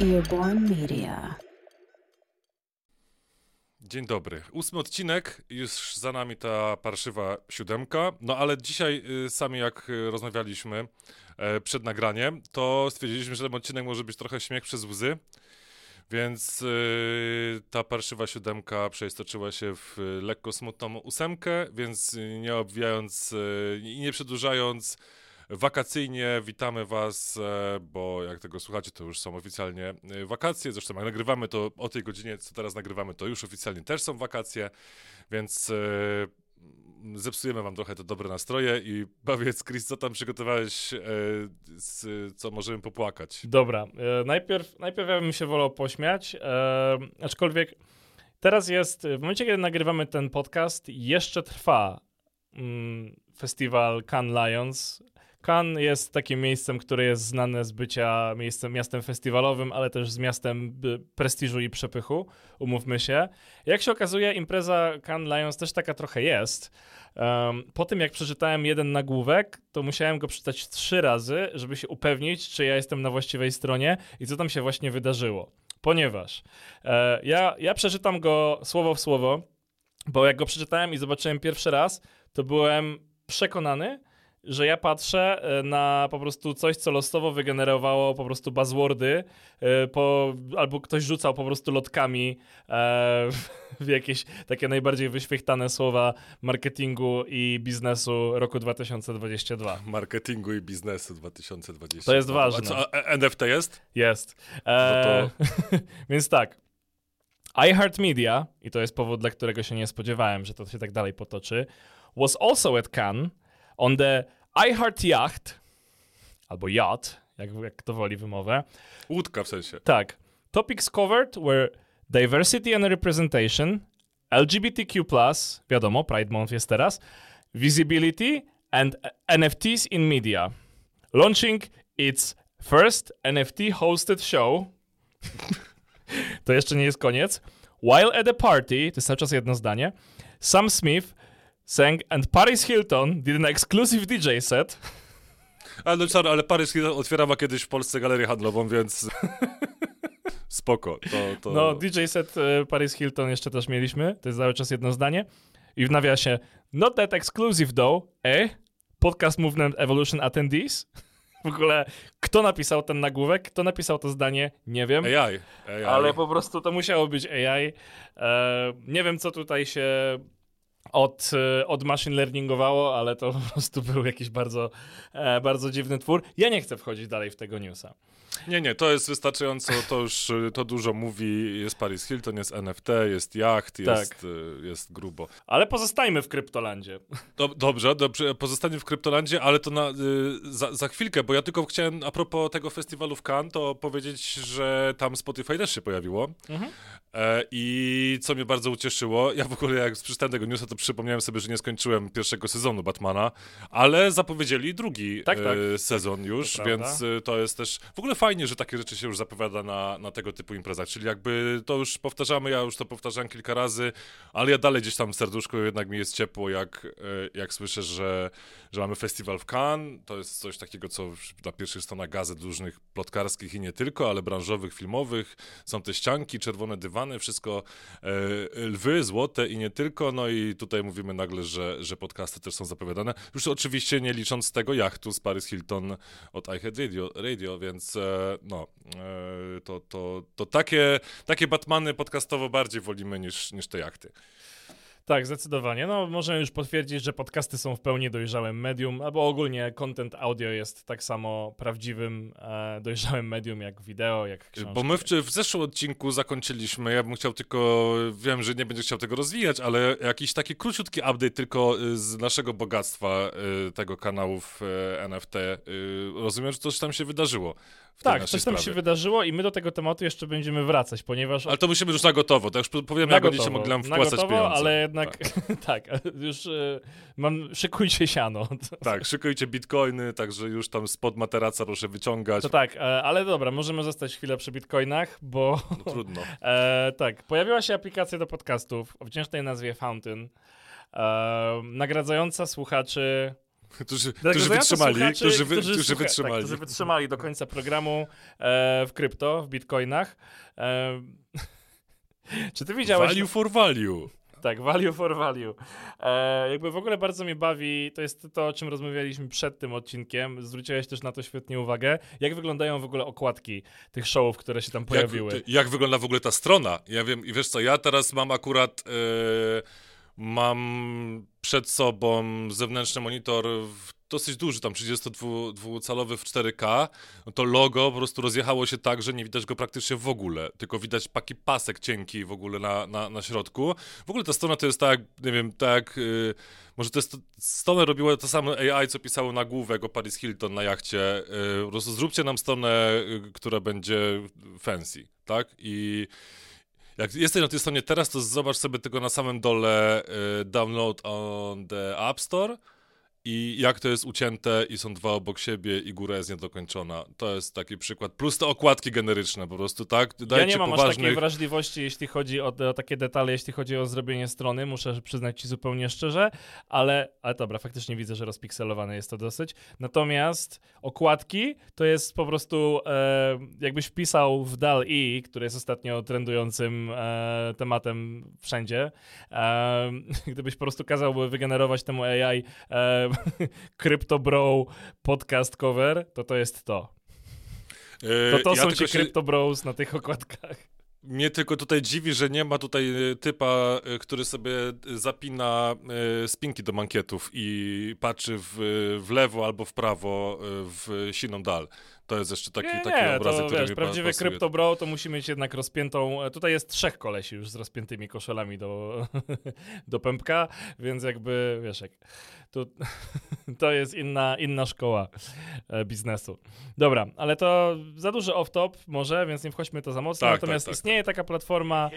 Earborn Media. Dzień dobry. Ósmy odcinek, już za nami ta parszywa siódemka. No ale dzisiaj y, sami jak y, rozmawialiśmy e, przed nagraniem, to stwierdziliśmy, że ten odcinek może być trochę śmiech przez łzy. Więc y, ta parszywa siódemka przeistoczyła się w lekko smutną ósemkę, więc nie obwijając i nie przedłużając, wakacyjnie witamy Was, e, bo jak tego słuchacie, to już są oficjalnie e, wakacje. Zresztą jak nagrywamy to o tej godzinie, co teraz nagrywamy, to już oficjalnie też są wakacje, więc e, zepsujemy Wam trochę te dobre nastroje i powiedz, Chris, co tam przygotowałeś, co możemy popłakać. Dobra, najpierw, najpierw ja bym się wolał pośmiać, aczkolwiek teraz jest, w momencie kiedy nagrywamy ten podcast, jeszcze trwa mm, festiwal Cannes Lions. Cannes jest takim miejscem, które jest znane z bycia miejscem, miastem festiwalowym, ale też z miastem by, prestiżu i przepychu, umówmy się. Jak się okazuje, impreza Cannes Lions też taka trochę jest. Um, po tym, jak przeczytałem jeden nagłówek, to musiałem go przeczytać trzy razy, żeby się upewnić, czy ja jestem na właściwej stronie i co tam się właśnie wydarzyło. Ponieważ e, ja, ja przeczytam go słowo w słowo, bo jak go przeczytałem i zobaczyłem pierwszy raz, to byłem przekonany, że ja patrzę e, na po prostu coś, co losowo wygenerowało po prostu buzzwordy, e, po, albo ktoś rzucał po prostu lotkami e, w jakieś takie najbardziej wyświechtane słowa marketingu i biznesu roku 2022. Marketingu i biznesu 2020. To jest ważne. A co, a NFT jest? Jest. E, Więc tak. iHeartMedia, i to jest powód, dla którego się nie spodziewałem, że to się tak dalej potoczy, was also at Cannes on the iHeart Yacht, albo yacht, jak, jak to woli wymowę. Łódka w sensie. Tak. Topics covered were diversity and representation, LGBTQ+, wiadomo, Pride Month jest teraz, visibility and NFTs in media. Launching its first NFT hosted show. to jeszcze nie jest koniec. While at a party, to jest cały czas jedno zdanie, Sam Smith sang and Paris Hilton did an exclusive DJ set. Ale, no, sorry, ale Paris Hilton otwierała kiedyś w Polsce galerię handlową, więc spoko. To, to... No, DJ set y, Paris Hilton jeszcze też mieliśmy, to jest cały czas jedno zdanie. I w nawiasie, not that exclusive though, eh? Podcast Movement Evolution Attendees? W ogóle, kto napisał ten nagłówek, kto napisał to zdanie, nie wiem. AI. AI. Ale po prostu to musiało być AI. E, nie wiem, co tutaj się od, e, od machine learningowało, ale to po prostu był jakiś bardzo, e, bardzo dziwny twór. Ja nie chcę wchodzić dalej w tego newsa. Nie, nie, to jest wystarczająco, to już to dużo mówi. Jest Paris Hilton, jest NFT, jest jacht, jest, tak. jest grubo. Ale pozostajmy w kryptolandzie. Dob dobrze, dobrze, pozostaniemy w kryptolandzie, ale to na, y, za, za, chwilkę, bo ja tylko chciałem a propos tego festiwalu w Cannes, to powiedzieć, że tam Spotify też się pojawiło. Mhm. E, I co mnie bardzo ucieszyło, ja w ogóle jak przeczytałem tego newsa, to przypomniałem sobie, że nie skończyłem pierwszego sezonu Batmana, ale zapowiedzieli drugi tak, tak. E, sezon już, to więc e, to jest też w ogóle fajnie, że takie rzeczy się już zapowiada na, na tego typu imprezach, czyli jakby to już powtarzamy, ja już to powtarzałem kilka razy, ale ja dalej gdzieś tam w serduszku jednak mi jest ciepło, jak, jak słyszę, że, że mamy festiwal w Cannes, to jest coś takiego, co na pierwszych stronach gazet różnych plotkarskich i nie tylko, ale branżowych, filmowych, są te ścianki, czerwone dywany, wszystko e, lwy, złote i nie tylko, no i tutaj mówimy nagle, że, że podcasty też są zapowiadane, już oczywiście nie licząc tego jachtu z Paris Hilton od iHead Radio, Radio więc e, no, e, to, to, to takie, takie Batmany podcastowo bardziej wolimy niż, niż te jachty. Tak, zdecydowanie. No, możemy już potwierdzić, że podcasty są w pełni dojrzałym medium, albo ogólnie content audio jest tak samo prawdziwym, e, dojrzałym medium jak wideo, jak książki. Bo my w, w zeszłym odcinku zakończyliśmy, ja bym chciał tylko, wiem, że nie będę chciał tego rozwijać, ale jakiś taki króciutki update tylko y, z naszego bogactwa y, tego kanałów y, NFT. Rozumiem, że coś tam się wydarzyło tak, coś tam się wydarzyło i my do tego tematu jeszcze będziemy wracać, ponieważ... Ale to musimy już na gotowo, to już powiemy, na jak będziecie mogli nam wpłacać na gotowo, pieniądze. ale jednak, tak, tak już y, mam, szykujcie siano. Tak, szykujcie bitcoiny, także już tam spod materaca proszę wyciągać. To tak, e, ale dobra, możemy zostać chwilę przy bitcoinach, bo... No, trudno. E, tak, pojawiła się aplikacja do podcastów o wdzięcznej nazwie Fountain, e, nagradzająca słuchaczy którzy, którzy wytrzymali, którzy, wy, którzy, którzy słucha- wytrzymali. Tak, którzy wytrzymali do końca programu e, w krypto, w bitcoinach. E, czy ty widziałeś... Value for value. Tak, value for value. E, jakby w ogóle bardzo mnie bawi, to jest to, o czym rozmawialiśmy przed tym odcinkiem. Zwróciłeś też na to świetnie uwagę. Jak wyglądają w ogóle okładki tych showów, które się tam pojawiły? Jak, jak wygląda w ogóle ta strona? Ja wiem, i wiesz co, ja teraz mam akurat, e, mam przed sobą zewnętrzny monitor dosyć duży, tam 32-calowy w 4K, no to logo po prostu rozjechało się tak, że nie widać go praktycznie w ogóle, tylko widać taki pasek cienki w ogóle na, na, na środku. W ogóle ta strona to jest tak, nie wiem, tak, y, może to jest, stronę robiło to samo AI, co pisało nagłówek o Paris Hilton na jachcie, y, po prostu zróbcie nam stronę, y, która będzie fancy, tak? I jak jesteś na tej stronie teraz, to zobacz sobie tylko na samym dole y, download on the App Store i jak to jest ucięte i są dwa obok siebie i góra jest niedokończona. To jest taki przykład. Plus te okładki generyczne po prostu, tak? Ja Dajcie nie mam aż poważnych... takiej wrażliwości, jeśli chodzi o, o takie detale, jeśli chodzi o zrobienie strony, muszę przyznać ci zupełnie szczerze, ale, ale dobra, faktycznie widzę, że rozpikselowane jest to dosyć. Natomiast okładki to jest po prostu, e, jakbyś wpisał w DAL-E, który jest ostatnio trendującym e, tematem wszędzie, e, gdybyś po prostu kazał wygenerować temu AI e, Crypto Bro podcast cover, to to jest to. Yy, To to ja są ci się- Crypto Bros na tych okładkach. Mnie tylko tutaj dziwi, że nie ma tutaj y, typa, y, który sobie zapina spinki do mankietów i patrzy w, w lewo albo w prawo w siną dal. To jest jeszcze taki, nie, taki nie, obrazek, to wiesz, mi prawdziwy Bro to musi mieć jednak rozpiętą, e, tutaj jest trzech kolesi już z rozpiętymi koszelami do, do pępka, więc jakby, wiesz, jak, tu, to jest inna, inna szkoła e, biznesu. Dobra, ale to za duży off-top może, więc nie wchodźmy to za mocno, Tak, natomiast tak, tak, istnieje taka platforma,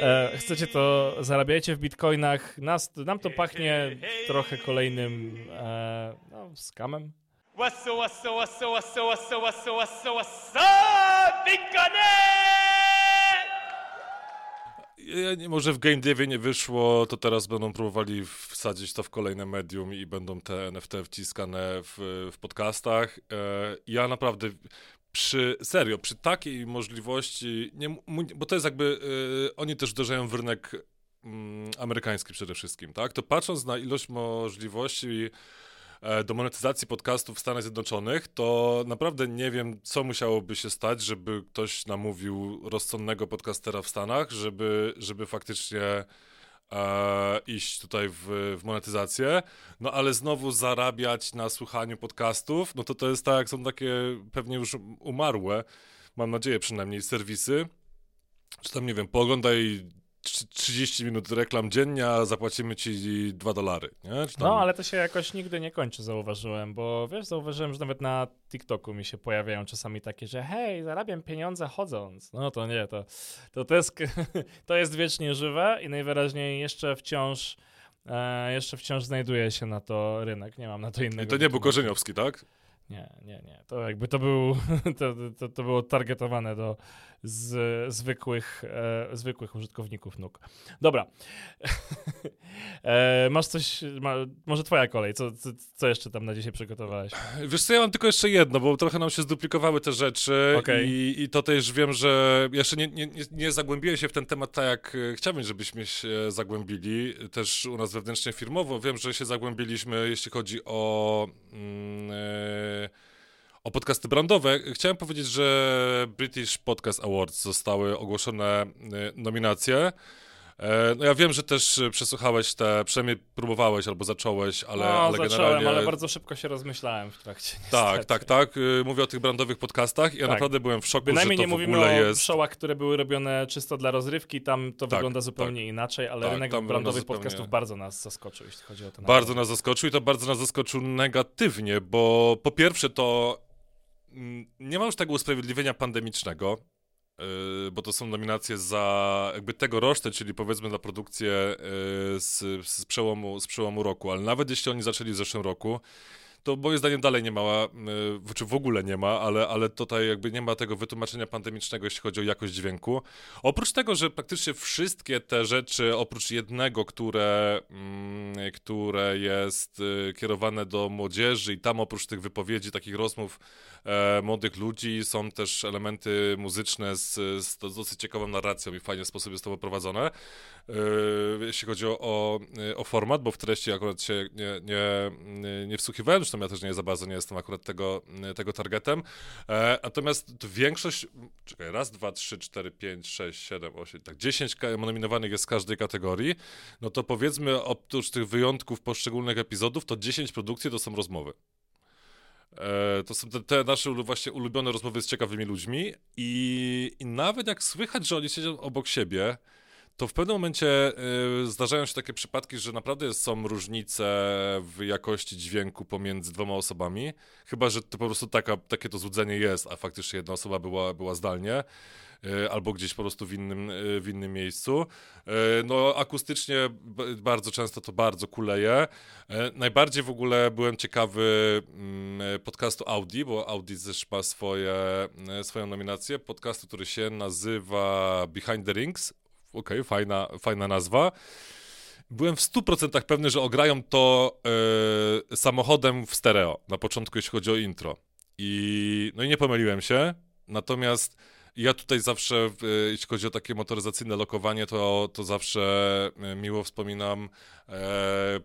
e, chcecie to, zarabiajcie w bitcoinach, Nas, nam to pachnie trochę kolejnym e, no, skamem. What's so, what's so, what's so, what's what's what's what's what's up, nie, może w Game Devie nie wyszło, to teraz będą próbowali wsadzić to w kolejne medium i będą te NFT wciskane w, w podcastach. E, ja naprawdę przy, serio, przy takiej możliwości, nie, bo to jest jakby, e, oni też uderzają w rynek mm, amerykański przede wszystkim, tak? To patrząc na ilość możliwości do monetyzacji podcastów w Stanach Zjednoczonych, to naprawdę nie wiem, co musiałoby się stać, żeby ktoś namówił rozsądnego podcastera w Stanach, żeby, żeby faktycznie e, iść tutaj w, w monetyzację. No ale znowu zarabiać na słuchaniu podcastów, no to to jest tak, są takie pewnie już umarłe, mam nadzieję przynajmniej, serwisy. Czy tam, nie wiem, pooglądaj 30 minut reklam dziennie, a zapłacimy ci 2 dolary, tam... No, ale to się jakoś nigdy nie kończy, zauważyłem, bo wiesz, zauważyłem, że nawet na TikToku mi się pojawiają czasami takie, że hej, zarabiam pieniądze chodząc. No to nie, to, to, to, jest, to jest wiecznie żywe i najwyraźniej jeszcze wciąż, e, jeszcze wciąż znajduje się na to rynek. Nie mam na to innego. I to nie był. Korzeniowski, tak? Nie, nie, nie. To jakby to był, to, to, to było targetowane do z, zwykłych, e, zwykłych użytkowników nóg. Dobra. e, masz coś, ma, może twoja kolej, co, co, co jeszcze tam na dzisiaj przygotowałeś? Wiesz co, ja mam tylko jeszcze jedno, bo trochę nam się zduplikowały te rzeczy Okej. i, i to też wiem, że jeszcze nie, nie, nie, nie zagłębiłem się w ten temat tak, jak e, chciałbym, żebyśmy się zagłębili, też u nas wewnętrznie firmowo. Wiem, że się zagłębiliśmy, jeśli chodzi o... Mm, e, o podcasty brandowe. Chciałem powiedzieć, że British Podcast Awards zostały ogłoszone e, nominacje. E, No ja wiem, że też e, przesłuchałeś te, przynajmniej próbowałeś albo zacząłeś, ale, no, ale zacząłem, generalnie... ale bardzo szybko się rozmyślałem w trakcie. Tak, niestety. tak, tak. Y, Mówię o tych brandowych podcastach i ja Tak. naprawdę byłem w szoku, Bynajmniej że nie to w mówimy ogóle o jest. showach, które były robione czysto dla rozrywki, tam to Tak, wygląda zupełnie inaczej, ale Tak, rynek brandowych zupełnie- podcastów bardzo nas zaskoczył, jeśli chodzi o to. Bardzo nas zaskoczył i to bardzo nas zaskoczył negatywnie, bo po pierwsze to mm, nie ma już tego usprawiedliwienia pandemicznego, bo to są nominacje za jakby tegoroczne, czyli powiedzmy za produkcję yy, z, z, przełomu, z przełomu roku, ale nawet jeśli oni zaczęli w zeszłym roku, to moim zdaniem dalej nie ma, y, czy w ogóle nie ma, ale, ale tutaj jakby nie ma tego wytłumaczenia pandemicznego, jeśli chodzi o jakość dźwięku. Oprócz tego, że praktycznie wszystkie te rzeczy, oprócz jednego, które, mm, które jest y, kierowane do młodzieży i tam oprócz tych wypowiedzi, takich rozmów e, młodych ludzi, są też elementy muzyczne z, z dosyć ciekawą narracją i fajnie sposób jest to poprowadzone. E, jeśli chodzi o, o, format, bo w treści akurat się nie, nie, nie wsłuchiwałem, zresztą ja też nie za bardzo nie jestem akurat tego, tego targetem. E, natomiast większość, czekaj, raz, dwa, trzy, cztery, pięć, sześć, siedem, osiem, tak, dziesięć nominowanych jest z każdej kategorii, no to powiedzmy oprócz tych wyjątków poszczególnych epizodów, to 10 produkcji to są rozmowy. E, to są te, te, nasze właśnie ulubione rozmowy z ciekawymi ludźmi i, i nawet jak słychać, że oni siedzą obok siebie, to w pewnym momencie y, zdarzają się takie przypadki, że naprawdę są różnice w jakości dźwięku pomiędzy dwoma osobami. Chyba, że to po prostu taka, takie to złudzenie jest, a faktycznie jedna osoba była, była zdalnie. Y, albo gdzieś po prostu w innym, y, w innym miejscu. No, akustycznie bardzo często to bardzo kuleje. Najbardziej w ogóle byłem ciekawy mm, podcastu Audi, bo Audi też ma swoje, swoją nominację. Podcastu, który się nazywa Behind the Rings okej, okay, fajna, fajna nazwa. Byłem w 100% pewny, że ograją to yy, samochodem w stereo na początku, jeśli chodzi o intro. I, no i nie pomyliłem się. Natomiast ja tutaj zawsze, e, jeśli chodzi o takie motoryzacyjne lokowanie, to, to zawsze e, miło wspominam e,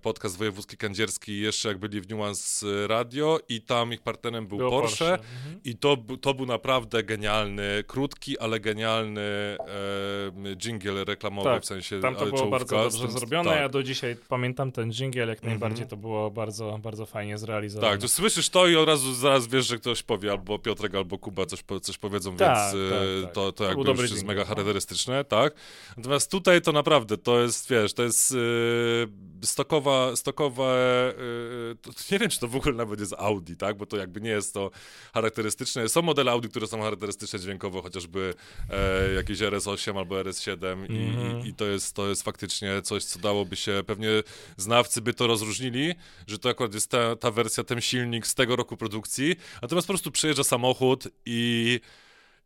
podcast wojewódzki kędzierski jeszcze jak byli w Nuance Radio i tam ich partnerem był Było Porsche, Porsche. Mhm. i to, to był naprawdę genialny, krótki, ale genialny e, jingle reklamowy, tak, w sensie tam to było bardzo dobrze tym, zrobione, tak. ja do dzisiaj pamiętam ten jingle, jak najbardziej mhm. to było bardzo, bardzo fajnie zrealizowane. Tak, to słyszysz to i od razu zaraz wiesz, że ktoś powie, albo Piotrek, albo Kuba coś, coś powiedzą, tak, więc tak, tak. to, to jakby już jest mega no. charakterystyczne, tak? Natomiast tutaj to naprawdę, to jest, wiesz, to jest yy, stokowa, stokowe, yy, to, nie wiem, czy to w ogóle nawet jest Audi, tak? Bo to jakby nie jest to charakterystyczne. Są modele Audi, które są charakterystyczne dźwiękowo, chociażby e, jakieś RS8 albo RS7 mm -hmm. i, mhm. i, to, jest, to jest faktycznie coś, co dałoby się, pewnie znawcy by to rozróżnili, że to akurat jest ta, ta wersja, ten silnik z tego roku produkcji, natomiast po prostu przyjeżdża samochód i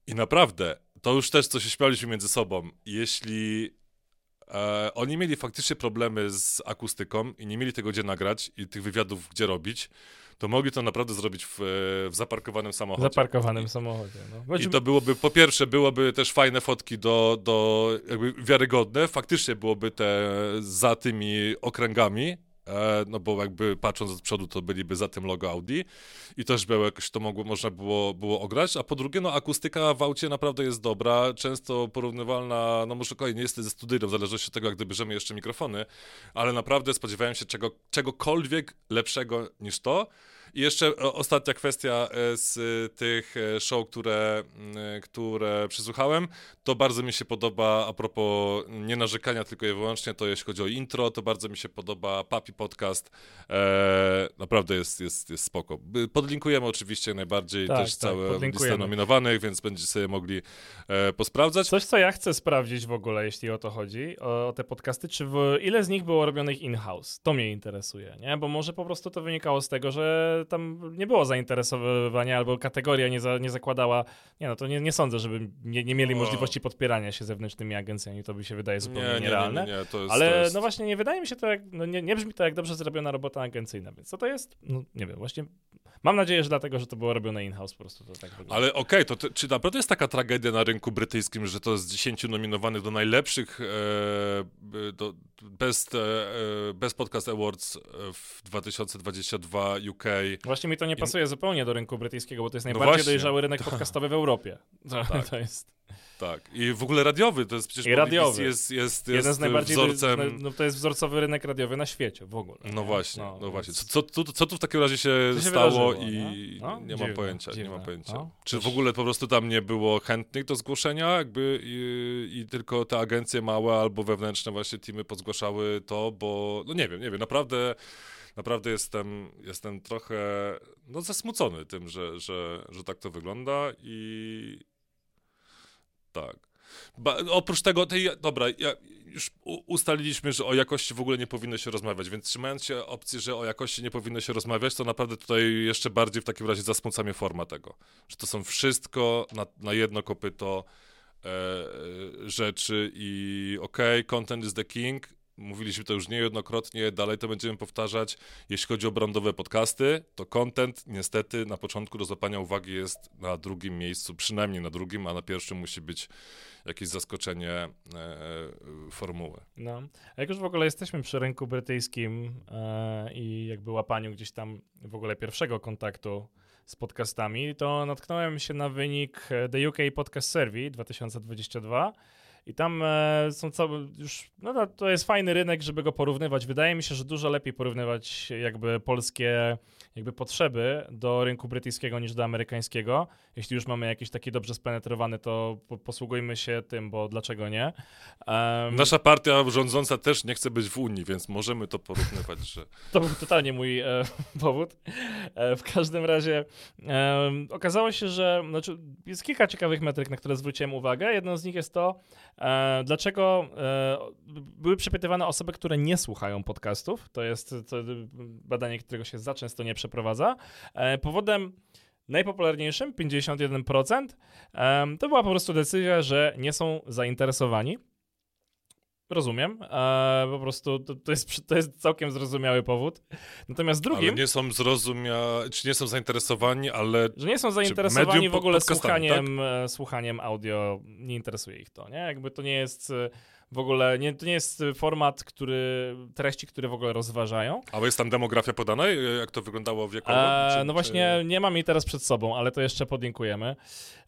i naprawdę, to już też, co się śmialiśmy między sobą, jeśli e, oni mieli faktycznie problemy z akustyką i nie mieli tego gdzie nagrać i tych wywiadów gdzie robić, to mogli to naprawdę zrobić w, w zaparkowanym samochodzie. Zaparkowanym samochodzie, no. I to byłoby, po pierwsze, byłoby też fajne fotki do, do jakby wiarygodne, faktycznie byłoby te za tymi okręgami, no bo jakby patrząc od przodu, to byliby za tym logo Audi i też było jakoś to mogło, można było, było ograć, a po drugie, no akustyka w aucie naprawdę jest dobra, często porównywalna, no może nie jest ze studyjną, w zależności od tego, jak bierzemy jeszcze mikrofony, ale naprawdę spodziewałem się czego, czegokolwiek lepszego niż to, i jeszcze ostatnia kwestia e, z e, tych e, show, które, które przysłuchałem, to bardzo mi się podoba, a propos nie narzekania tylko i wyłącznie, to jeśli chodzi o intro, to bardzo mi się podoba Papi Podcast. E, naprawdę jest, jest, jest spoko. Podlinkujemy oczywiście najbardziej tak, też tak, całe listę nominowanych, więc będziecie sobie mogli e, posprawdzać. Coś, co ja chcę sprawdzić w ogóle, jeśli o to chodzi, o, o te podcasty, czy w, ile z nich było robionych in-house? To mnie interesuje, nie? Bo może po prostu to wynikało z tego, że tam nie było zainteresowania albo kategoria nie, za, nie zakładała, nie no to nie, nie sądzę, żeby nie, nie mieli możliwości podpierania się zewnętrznymi agencjami, to by się wydaje zupełnie nie, nierealne. Nie, nie, nie, jest, ale jest... no właśnie nie wydaje mi się to, jak, no nie, nie brzmi to jak dobrze zrobiona robota agencyjna, więc co to jest? No nie wiem, właśnie mam nadzieję, że dlatego, że to było robione in-house po prostu to tak wygląda. Ale okej, okay, to czy naprawdę jest taka tragedia na rynku brytyjskim, że to z 10 nominowanych do najlepszych e, do Best, e, e Best Podcast Awards w 2022 UK. Właśnie mi to nie pasuje zupełnie do rynku brytyjskiego, bo to jest no najbardziej no dojrzały rynek podcastowy w Europie. To, tak. to jest... Tak, i w ogóle radiowy, to jest przecież I radiowy. Jest, jest, jest Jeden z najbardziej wzorcem... Do, no, to jest wzorcowy rynek radiowy na świecie w ogóle. No nie? właśnie, no, no właśnie. Co, co, co, tu w takim razie się, się stało i no? nie dziwne, mam pojęcia, dziwne. nie mam pojęcia. No. Czy w ogóle po prostu tam nie było chętnych do zgłoszenia jakby i, i, tylko te agencje małe albo wewnętrzne właśnie teamy podzgłaszały to, bo no nie wiem, nie wiem, naprawdę naprawdę jestem, jestem trochę no, zasmucony tym, że, że, że tak to wygląda i tak. Ba, oprócz tego, tej, dobra, ja już ustaliliśmy, że o jakości w ogóle nie powinno się rozmawiać, więc trzymając się opcji, że o jakości nie powinno się rozmawiać, to naprawdę tutaj jeszcze bardziej w takim razie zasmuca mnie forma tego. Że to są wszystko na, na jedno kopyto e, e, rzeczy i okej, content is the king, mówiliśmy to już niejednokrotnie, dalej to będziemy powtarzać. Jeśli chodzi o brandowe podcasty, to content niestety na początku do złapania uwagi jest na drugim miejscu, przynajmniej na drugim, a na pierwszym musi być jakieś zaskoczenie e, formuły. No. A jak już w ogóle jesteśmy przy rynku brytyjskim e, i jakby łapaniu gdzieś tam w ogóle pierwszego kontaktu z podcastami, to natknąłem się na wynik The UK Podcast Survey 2022 i tam e, są całe już, no to, jest fajny rynek, żeby go porównywać. Wydaje mi się, że dużo lepiej porównywać jakby polskie jakby potrzeby do rynku brytyjskiego niż do amerykańskiego. Jeśli już mamy jakiś taki dobrze spenetrowany, to po, posługujmy się tym, bo dlaczego nie? Um, Nasza partia rządząca też nie chce być w Unii, więc możemy to porównywać, że... To był totalnie mój e, powód. E, w każdym razie e, okazało się, że znaczy, jest kilka ciekawych metryk, na które zwróciłem uwagę. Jedną z nich jest to, e, dlaczego e, były przepytywane osoby, które nie słuchają podcastów. To jest to badanie, którego się za często nie przeprowadza. E, powodem najpopularniejszym, 51%, e, to była po prostu decyzja, że nie są zainteresowani. Rozumiem. E, po prostu to, to, jest, to jest całkiem zrozumiały powód. Natomiast drugim. Ale nie są zrozumia... czy nie są zainteresowani, ale. Że nie są zainteresowani w ogóle słuchaniem, e, słuchaniem audio, nie interesuje ich to, nie? Jakby to nie jest e, w ogóle, nie, to nie jest format, który, treści, które w ogóle rozważają. A jest tam demografia podana? Jak to wyglądało wiekowo? E, Czy- no czy- właśnie, nie mam jej teraz przed sobą, ale to jeszcze podlinkujemy.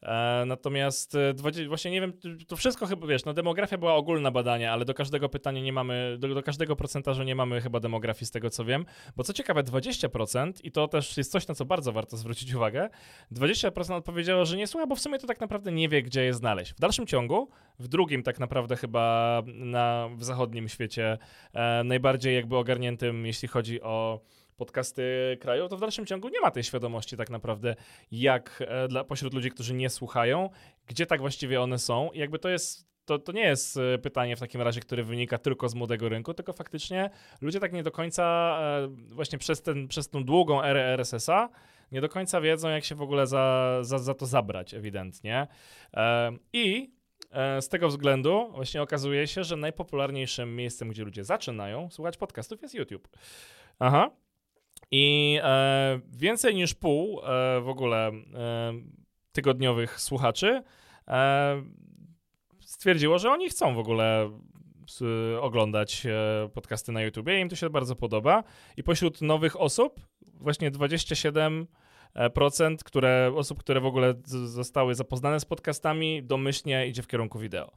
E, natomiast e, dwadzie- właśnie nie wiem, to wszystko chyba, wiesz, no demografia była ogólna badanie, ale do każdego pytania nie mamy, do, do każdego procentażu nie mamy chyba demografii z tego co wiem, bo co ciekawe 20% i to też jest coś, na co bardzo warto zwrócić uwagę, 20% odpowiedziało, że nie słucha, bo w sumie to tak naprawdę nie wie, gdzie je znaleźć. W dalszym ciągu, w drugim tak naprawdę chyba na, w zachodnim świecie e, najbardziej jakby ogarniętym, jeśli chodzi o podcasty kraju, to w dalszym ciągu nie ma tej świadomości tak naprawdę, jak e, dla, pośród ludzi, którzy nie słuchają, gdzie tak właściwie one są. I jakby to jest to, to nie jest e, pytanie w takim razie, które wynika tylko z młodego rynku, tylko faktycznie ludzie tak nie do końca, e, właśnie przez, ten, przez tą długą erę RSS-a, nie do końca wiedzą, jak się w ogóle za, za, za to zabrać, ewidentnie. E, I z tego względu właśnie okazuje się, że najpopularniejszym miejscem, gdzie ludzie zaczynają słuchać podcastów jest YouTube. Aha. I e, więcej niż pół e, w ogóle e, tygodniowych słuchaczy e, stwierdziło, że oni chcą w ogóle oglądać e, podcasty na YouTubie. Im to się bardzo podoba. I pośród nowych osób, właśnie 27 e, procent, które, osób, które w ogóle zostały zapoznane z podcastami, domyślnie idzie w kierunku wideo.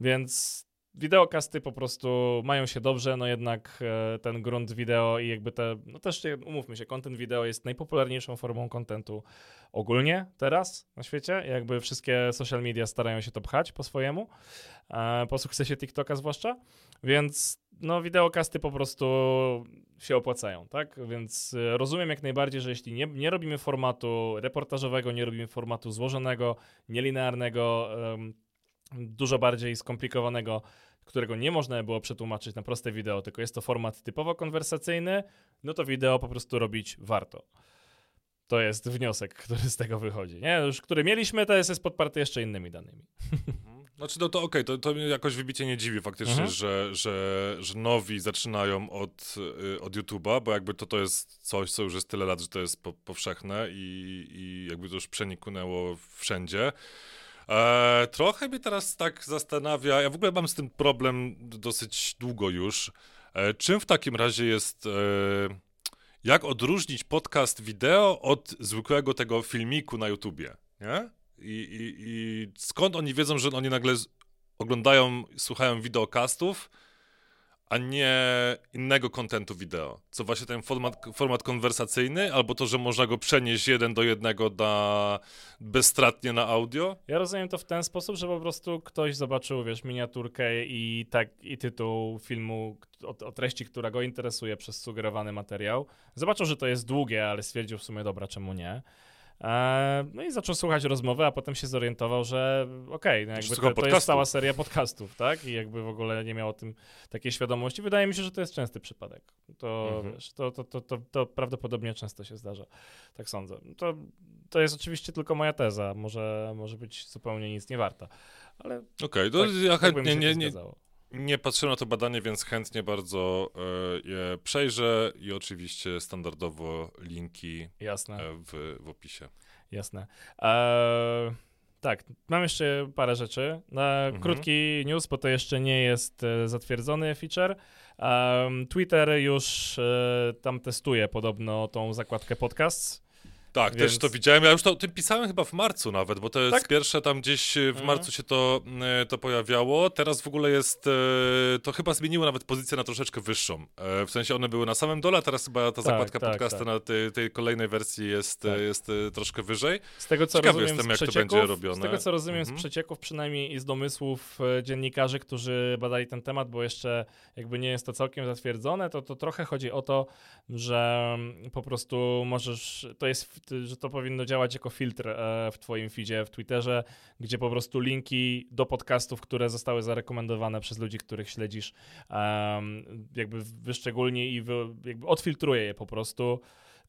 Więc wideokasty po prostu mają się dobrze, no jednak e, ten grunt wideo i jakby te, no też umówmy się, content wideo jest najpopularniejszą formą contentu ogólnie teraz na świecie. Jakby wszystkie social media starają się to pchać po swojemu, e, po sukcesie TikToka zwłaszcza, więc no wideokasty po prostu się opłacają, tak? Więc e, rozumiem jak najbardziej, że jeśli nie, nie robimy formatu reportażowego, nie robimy formatu złożonego, nielinearnego, em, dużo bardziej skomplikowanego, którego nie można było przetłumaczyć na proste wideo, tylko jest to format typowo konwersacyjny, no to wideo po prostu robić warto. To jest wniosek, który z tego wychodzi. Nie? Już, który mieliśmy, to jest, jest podparty jeszcze innymi danymi. Znaczy, no to okej, to, to mnie jakoś wybicie nie dziwi faktycznie, Mhm. że, że, że nowi zaczynają od, y, od YouTube'a, bo jakby to, to jest coś, co już jest tyle lat, że to jest po, powszechne i, i jakby to już przeniknęło wszędzie. E, trochę mnie teraz tak zastanawia, ja w ogóle mam z tym problem dosyć długo już. E, czym w takim razie jest, e, jak odróżnić podcast wideo od zwykłego tego filmiku na YouTubie, nie? I, i, I skąd oni wiedzą, że oni nagle oglądają, słuchają wideokastów, a nie innego kontentu wideo? Co właśnie ten format, format konwersacyjny, albo to, że można go przenieść jeden do jednego na, bezstratnie na audio? Ja rozumiem to w ten sposób, że po prostu ktoś zobaczył, wiesz, miniaturkę i tak i tytuł filmu o, o treści, która go interesuje przez sugerowany materiał. Zobaczył, że to jest długie, ale stwierdził w sumie, dobra, czemu nie? E, no i zaczął słuchać rozmowy, a potem się zorientował, że okej, no jakby słuchał to, to jest cała seria podcastów, tak? I jakby w ogóle nie miał o tym takiej świadomości. Wydaje mi się, że to jest częsty przypadek. To, Mhm. wiesz, to, to, to, to, to prawdopodobnie często się zdarza. Tak sądzę. To, to jest oczywiście tylko moja teza. Może, może być zupełnie nic nie warta. Ale Okej, to tak, ja tak chętnie się nie, nie. Nie patrzyłem na to badanie, więc chętnie bardzo e, je przejrzę i oczywiście standardowo linki Jasne. e, w, w opisie. Jasne. Eee, tak, mam jeszcze parę rzeczy. Na Mhm. Krótki news, bo to jeszcze nie jest e, zatwierdzony feature. Twitter już e, tam testuje podobno tą zakładkę podcasts. Tak, Więc- też to widziałem. Ja już to o tym pisałem chyba w marcu nawet, bo to jest Tak? pierwsze tam gdzieś e, w Mhm. marcu się to, e, to pojawiało. Teraz w ogóle jest, e, to chyba zmieniło nawet pozycję na troszeczkę wyższą. W sensie one były na samym dole, a teraz chyba ta zakładka tak, podcasta tak. na tej, tej kolejnej wersji jest, Tak. jest troszkę wyżej. Z tego co Ciekawy rozumiem jestem, z jak to przecieków, będzie robione. Z tego co rozumiem Mhm. z przecieków przynajmniej i z domysłów dziennikarzy, którzy badali ten temat, bo jeszcze jakby nie jest to całkiem zatwierdzone, to, to trochę chodzi o to, że po prostu możesz, to jest, że to powinno działać jako filtr e, w twoim feedzie w Twitterze, gdzie po prostu linki do podcastów, które zostały zarekomendowane przez ludzi, których śledzisz, jakby wyszczególni i jakby odfiltruje je po prostu.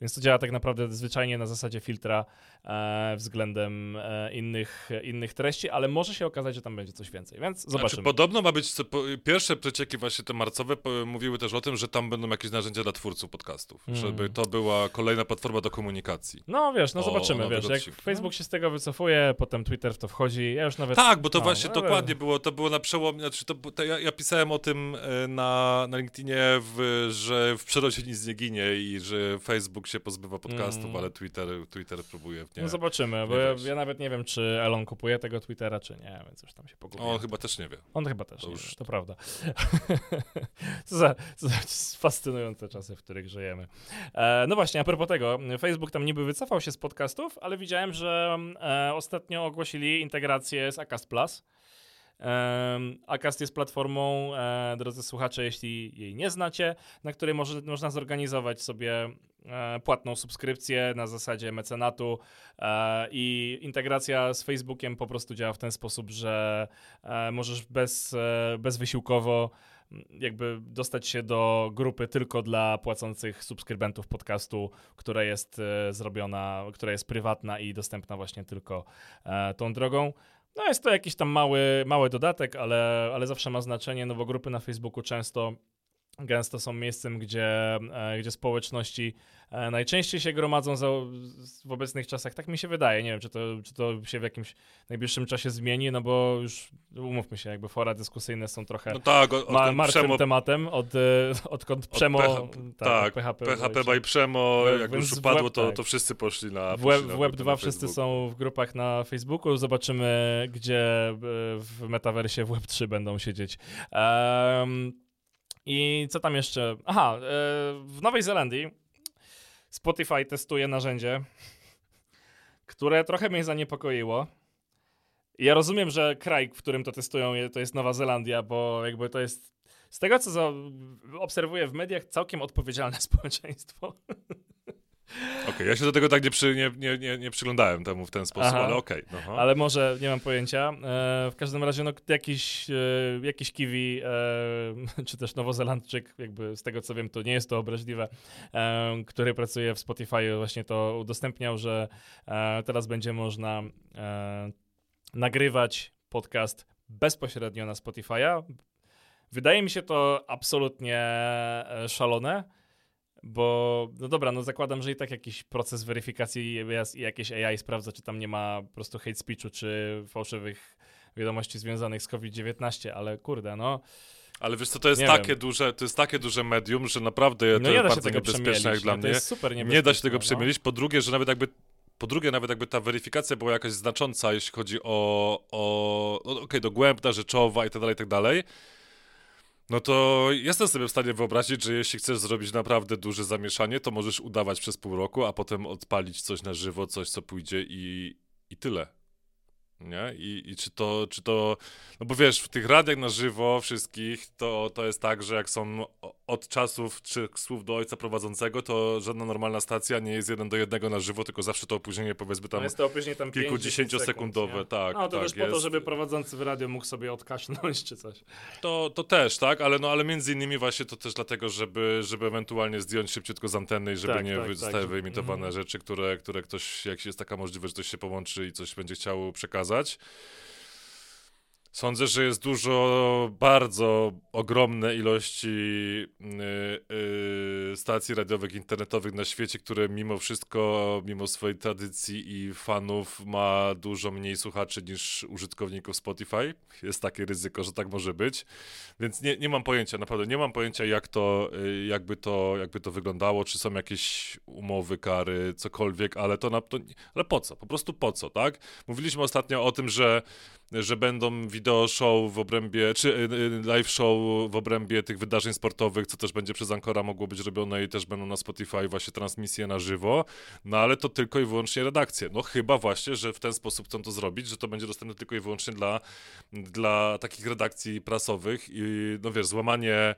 Więc to działa tak naprawdę zwyczajnie na zasadzie filtra e, względem e, innych, innych treści, ale może się okazać, że tam będzie coś więcej, więc zobaczymy. Znaczy, podobno ma być, co- po, pierwsze przecieki właśnie te marcowe po, mówiły też o tym, że tam będą jakieś narzędzia dla twórców podcastów, Mm. żeby to była kolejna platforma do komunikacji. No wiesz, no zobaczymy, o wiesz, jak. Facebook się z tego wycofuje, potem Twitter w to wchodzi, ja już nawet... Tak, bo to no, właśnie ale- dokładnie było, to było na przełomie, znaczy to, to ja, ja pisałem o tym e, na, na LinkedInie, w, że w przyrodzie nic nie ginie i że Facebook się pozbywa podcastów, Mm. ale Twitter, Twitter próbuje nie. No zobaczymy, bo ja, ja nawet nie wiem, czy Elon kupuje tego Twittera, czy nie, więc już tam się pogubię. On chyba też nie wie. On chyba też, To już- wie, to prawda. co, za, co za fascynujące czasy, w których żyjemy. E, no właśnie, a propos tego, Facebook tam niby wycofał się z podcastów, ale widziałem, że e, ostatnio ogłosili integrację z Acast Plus. Acast jest platformą, e, drodzy słuchacze, jeśli jej nie znacie, na której może, można zorganizować sobie e, płatną subskrypcję na zasadzie mecenatu e, i integracja z Facebookiem po prostu działa w ten sposób, że możesz bez, bezwysiłkowo jakby dostać się do grupy tylko dla płacących subskrybentów podcastu, która jest zrobiona, która jest prywatna i dostępna właśnie tylko tą drogą. No jest to jakiś tam mały, mały dodatek, ale, ale zawsze ma znaczenie, no bo grupy na Facebooku często gęsto są miejscem, gdzie, e, gdzie społeczności e, najczęściej się gromadzą za, w obecnych czasach. Tak mi się wydaje. Nie wiem, czy to, czy to się w jakimś najbliższym czasie zmieni, no bo już umówmy się, jakby fora dyskusyjne są trochę No tak, od, ma, martwym Przemo, tematem, od, e, odkąd Przemo, tak, od PHP, PHP by Przemo, jak już upadło, web- to, tak. to wszyscy poszli na W Web, na Web grupy 2 na wszyscy są w grupach na Facebooku. Zobaczymy, gdzie w metaversie w Web 3 będą siedzieć. Em, I co tam jeszcze? Aha, e, w Nowej Zelandii Spotify testuje narzędzie, które trochę mnie zaniepokoiło. Ja rozumiem, że kraj, w którym to testują, to jest Nowa Zelandia, bo jakby to jest. Z tego, co obserwuję w mediach, całkiem odpowiedzialne społeczeństwo. Okej, ja się do tego tak nie, przy, nie, nie, nie, nie przyglądałem temu w ten sposób, Aha. ale okej. no. Ale może nie mam pojęcia. E, w każdym razie, no, jakiś, e, jakiś kiwi, e, czy też Nowozelandczyk, jakby z tego co wiem, to nie jest to obraźliwe, e, który pracuje w Spotify, właśnie to udostępniał, że e, teraz będzie można e, nagrywać podcast bezpośrednio na Spotify'a. Wydaje mi się to absolutnie szalone. Bo, no dobra, no zakładam, że i tak jakiś proces weryfikacji i jakieś AI sprawdza, czy tam nie ma po prostu hate speechu, czy fałszywych wiadomości związanych z COVID-19, ale kurde, no. Ale wiesz co, to jest Nie takie wiem. duże, to jest takie duże medium, że naprawdę to No nie jest bardzo niebezpieczne jak dla no, mnie. To. Nie da się tego no. przemielić. Po drugie, że nawet jakby po drugie, nawet jakby ta weryfikacja była jakaś znacząca, jeśli chodzi o, o no, okej, dogłębna, rzeczowa i tak dalej, i tak dalej, no to jestem sobie w stanie wyobrazić, że jeśli chcesz zrobić naprawdę duże zamieszanie, to możesz udawać przez pół roku, a potem odpalić coś na żywo, coś, co pójdzie i, i tyle. Nie? I, I czy to, czy to, no bo wiesz, w tych radiach na żywo wszystkich, to, to jest tak, że jak są od czasów trzech słów do ojca prowadzącego, to żadna normalna stacja nie jest jeden do jednego na żywo, tylko zawsze to opóźnienie powiedzmy tam No jest to opóźnienie tam kilkudziesięciosekundowe, sekund, tak, No to tak też po to, jest. żeby prowadzący w radio mógł sobie odkaśnąć czy coś. To, to też, tak, ale, no, ale między innymi właśnie to też dlatego, żeby, żeby ewentualnie zdjąć szybciutko z anteny i żeby Tak, nie tak, tak, zostały żeby- wyimitowane mhm. rzeczy, które, które ktoś, jak jest taka możliwość, że ktoś się połączy i coś będzie chciał przekazać pokazać. Sądzę, że jest dużo, bardzo ogromne ilości y, y, stacji radiowych, internetowych na świecie, które mimo wszystko, mimo swojej tradycji i fanów, ma dużo mniej słuchaczy niż użytkowników Spotify. Jest takie ryzyko, że tak może być. Więc nie, nie mam pojęcia, naprawdę nie mam pojęcia, jak to, y, jakby to, jakby to wyglądało, czy są jakieś umowy, kary, cokolwiek, ale to na to, ale po co? Po prostu po co, tak? Mówiliśmy ostatnio o tym, że że będą wideo show w obrębie, czy y, y, live show w obrębie tych wydarzeń sportowych, co też będzie przez Ankora mogło być robione i też będą na Spotify właśnie transmisje na żywo, no ale to tylko i wyłącznie redakcje. No chyba właśnie, że w ten sposób chcą to zrobić, że to będzie dostępne tylko i wyłącznie dla, dla takich redakcji prasowych i no wiesz, złamanie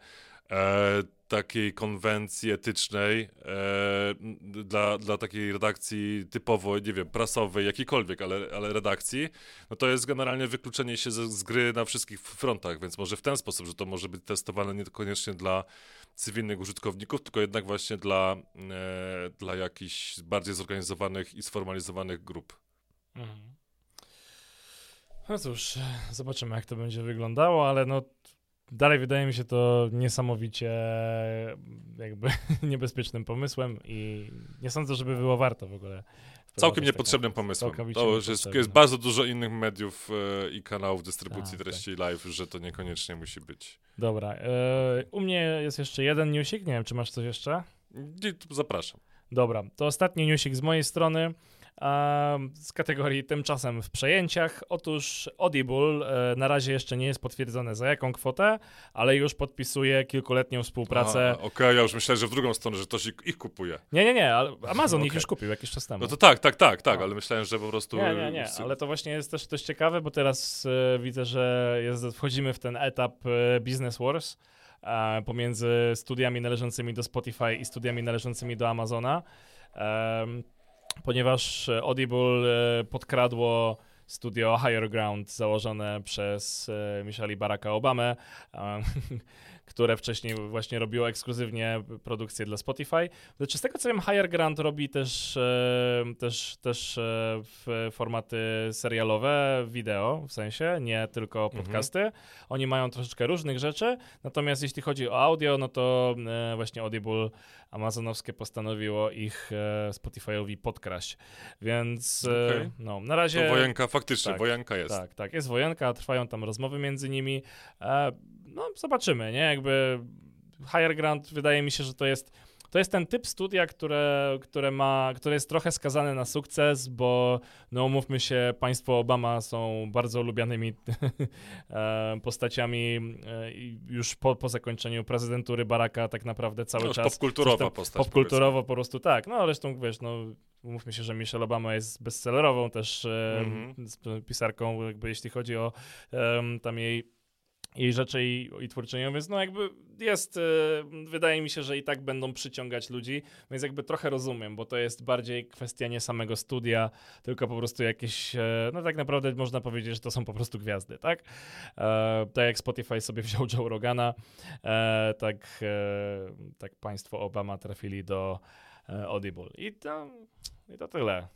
e, takiej konwencji etycznej e, dla, dla takiej redakcji typowo, nie wiem, prasowej, jakiejkolwiek, ale, ale redakcji, no to jest generalnie wykluczenie się z, z gry na wszystkich frontach, więc może w ten sposób, że to może być testowane niekoniecznie dla cywilnych użytkowników, tylko jednak właśnie dla, e, dla jakichś bardziej zorganizowanych i sformalizowanych grup. Mhm. No cóż, zobaczymy jak to będzie wyglądało, ale no dalej wydaje mi się to niesamowicie jakby niebezpiecznym pomysłem i nie sądzę, żeby było warto w ogóle. Całkiem niepotrzebnym taką- pomysłem. To już jest, jest bardzo dużo innych mediów e, i kanałów dystrybucji Tak, treści live, że to niekoniecznie musi być. Dobra, e, u mnie jest jeszcze jeden newsik, nie wiem czy masz coś jeszcze? Zapraszam. Dobra, to ostatni newsik z mojej strony. Z kategorii tymczasem w przejęciach. Otóż Audible e, na razie jeszcze nie jest potwierdzone za jaką kwotę, ale już podpisuje kilkuletnią współpracę. Okej, ja już myślałem, że w drugą stronę, że ktoś ich, ich kupuje. Nie, nie, nie, ale Amazon ich Okej. już kupił jakiś czas temu. No to tak, tak, tak, tak, No. ale myślałem, że po prostu... Nie, nie, nie, ale to właśnie jest też dość ciekawe, bo teraz e, widzę, że jest, wchodzimy w ten etap e, Business Wars pomiędzy studiami należącymi do Spotify i studiami należącymi do Amazona, ponieważ e, Audible e, podkradło studio Higher Ground założone przez e, Michelle Baracka Obamę, które wcześniej właśnie robiło ekskluzywnie produkcje dla Spotify. Lecz z tego co wiem, Higher Ground robi też, e, też, też e, w formaty serialowe, wideo w sensie, nie tylko Mhm. podcasty. Oni mają troszeczkę różnych rzeczy, natomiast jeśli chodzi o audio, no to e, właśnie Audible amazonowskie postanowiło ich Spotify'owi podkraść. Więc Okej. no, na razie... To wojenka, faktycznie, tak, wojenka jest. Tak, tak, jest wojenka, trwają tam rozmowy między nimi. No, zobaczymy, nie? Jakby Higher Ground wydaje mi się, że to jest. To jest ten typ studia, które, które, ma, które jest trochę skazane na sukces, bo no umówmy się, państwo Obama są bardzo lubianymi e, postaciami e, już po, po zakończeniu prezydentury Baracka tak naprawdę cały No, czas popkulturowa tam- postać, Popkulturowo po prostu tak. No zresztą wiesz, no umówmy się, że Michelle Obama jest bestsellerową też Mhm. z- pisarką, jakby jeśli chodzi o em, tam jej jej rzeczy i, i twórczynią, więc no jakby jest, e, wydaje mi się, że i tak będą przyciągać ludzi, więc jakby trochę rozumiem, bo to jest bardziej kwestia nie samego studia, tylko po prostu jakieś, e, no tak naprawdę można powiedzieć, że to są po prostu gwiazdy, tak? E, tak jak Spotify sobie wziął Joe Rogana, e, tak, e, tak państwo Obama trafili do e, Audible i to, i to tyle.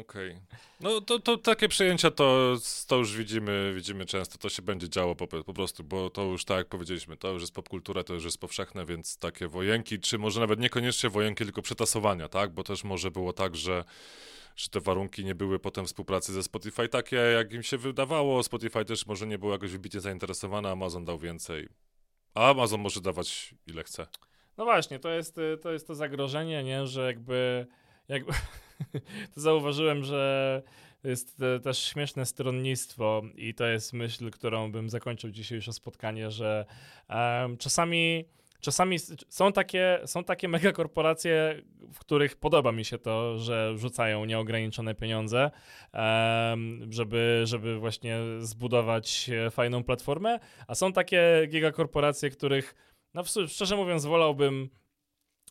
Okej. No to, to takie przejęcia to, to już widzimy, widzimy często, to się będzie działo po, po prostu, bo to już tak jak powiedzieliśmy, to już jest popkultura, to już jest powszechne, więc takie wojenki, czy może nawet niekoniecznie wojenki, tylko przetasowania, tak? Bo też może było tak, że że te warunki nie były potem współpracy ze Spotify takie, jak im się wydawało. Spotify też może nie był jakoś wybitnie zainteresowany, Amazon dał więcej. A Amazon może dawać ile chce. No właśnie, to jest, to jest to zagrożenie, nie, że jakby, to zauważyłem, że jest też śmieszne stronnictwo i to jest myśl, którą bym zakończył dzisiejsze spotkanie, że em, czasami czasami są takie, są takie megakorporacje, w których podoba mi się to, że rzucają nieograniczone pieniądze, żeby, żeby właśnie zbudować e, fajną platformę, a są takie gigakorporacje, których no szczerze mówiąc wolałbym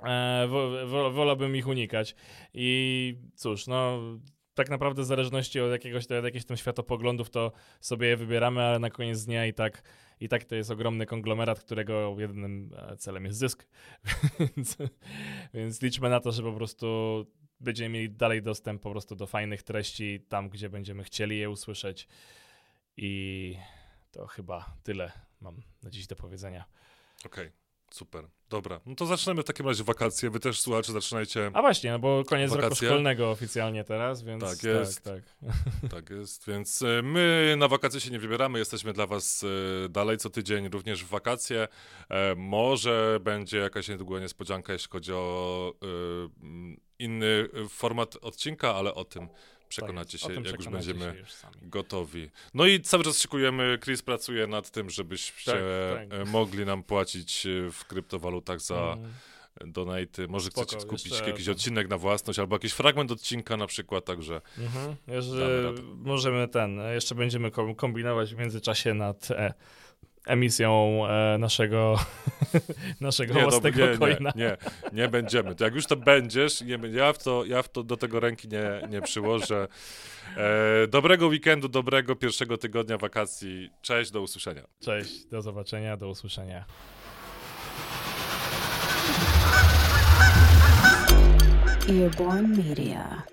e, wo, wo, wolałbym ich unikać i cóż, no tak naprawdę w zależności od jakiegoś od jakichś tam światopoglądów to sobie je wybieramy, ale na koniec dnia i tak i tak to jest ogromny konglomerat, którego jedynym e, celem jest zysk. więc, więc liczmy na to, że po prostu będziemy mieli dalej dostęp po prostu do fajnych treści tam, gdzie będziemy chcieli je usłyszeć. I to chyba tyle mam na dziś do powiedzenia. Okej, super. Dobra, no to zaczynamy w takim razie wakacje. Wy też, słuchacze, zaczynajcie. A właśnie, no bo koniec roku Wakacje? szkolnego oficjalnie teraz, więc Tak jest. tak, tak. Tak jest, więc e, my na wakacje się nie wybieramy, jesteśmy dla was e, dalej co tydzień, również w wakacje. E, Może będzie jakaś niedługo niespodzianka, jeśli chodzi o inny format odcinka, ale o tym przekonacie Tak, się, jak już będziemy już gotowi. No i cały czas szykujemy, Chris pracuje nad tym, żebyście Tak, tak. e, mogli nam płacić e, w kryptowalutach za Mm, donaty. Może Spoko, chcecie kupić jeszcze jakiś odcinek na własność, albo jakiś fragment odcinka na przykład, także Mhm. Radę. możemy ten, e, jeszcze będziemy kom- kombinować w międzyczasie nad e, emisją e, naszego, naszego Nie, własnego nie, nie, coina. nie, nie będziemy. To jak już to będziesz, nie, ja, w to, ja w to do tego ręki nie, nie przyłożę. E, dobrego weekendu, dobrego pierwszego tygodnia wakacji. Cześć, do usłyszenia. Cześć, do zobaczenia, do usłyszenia. Earborn Media.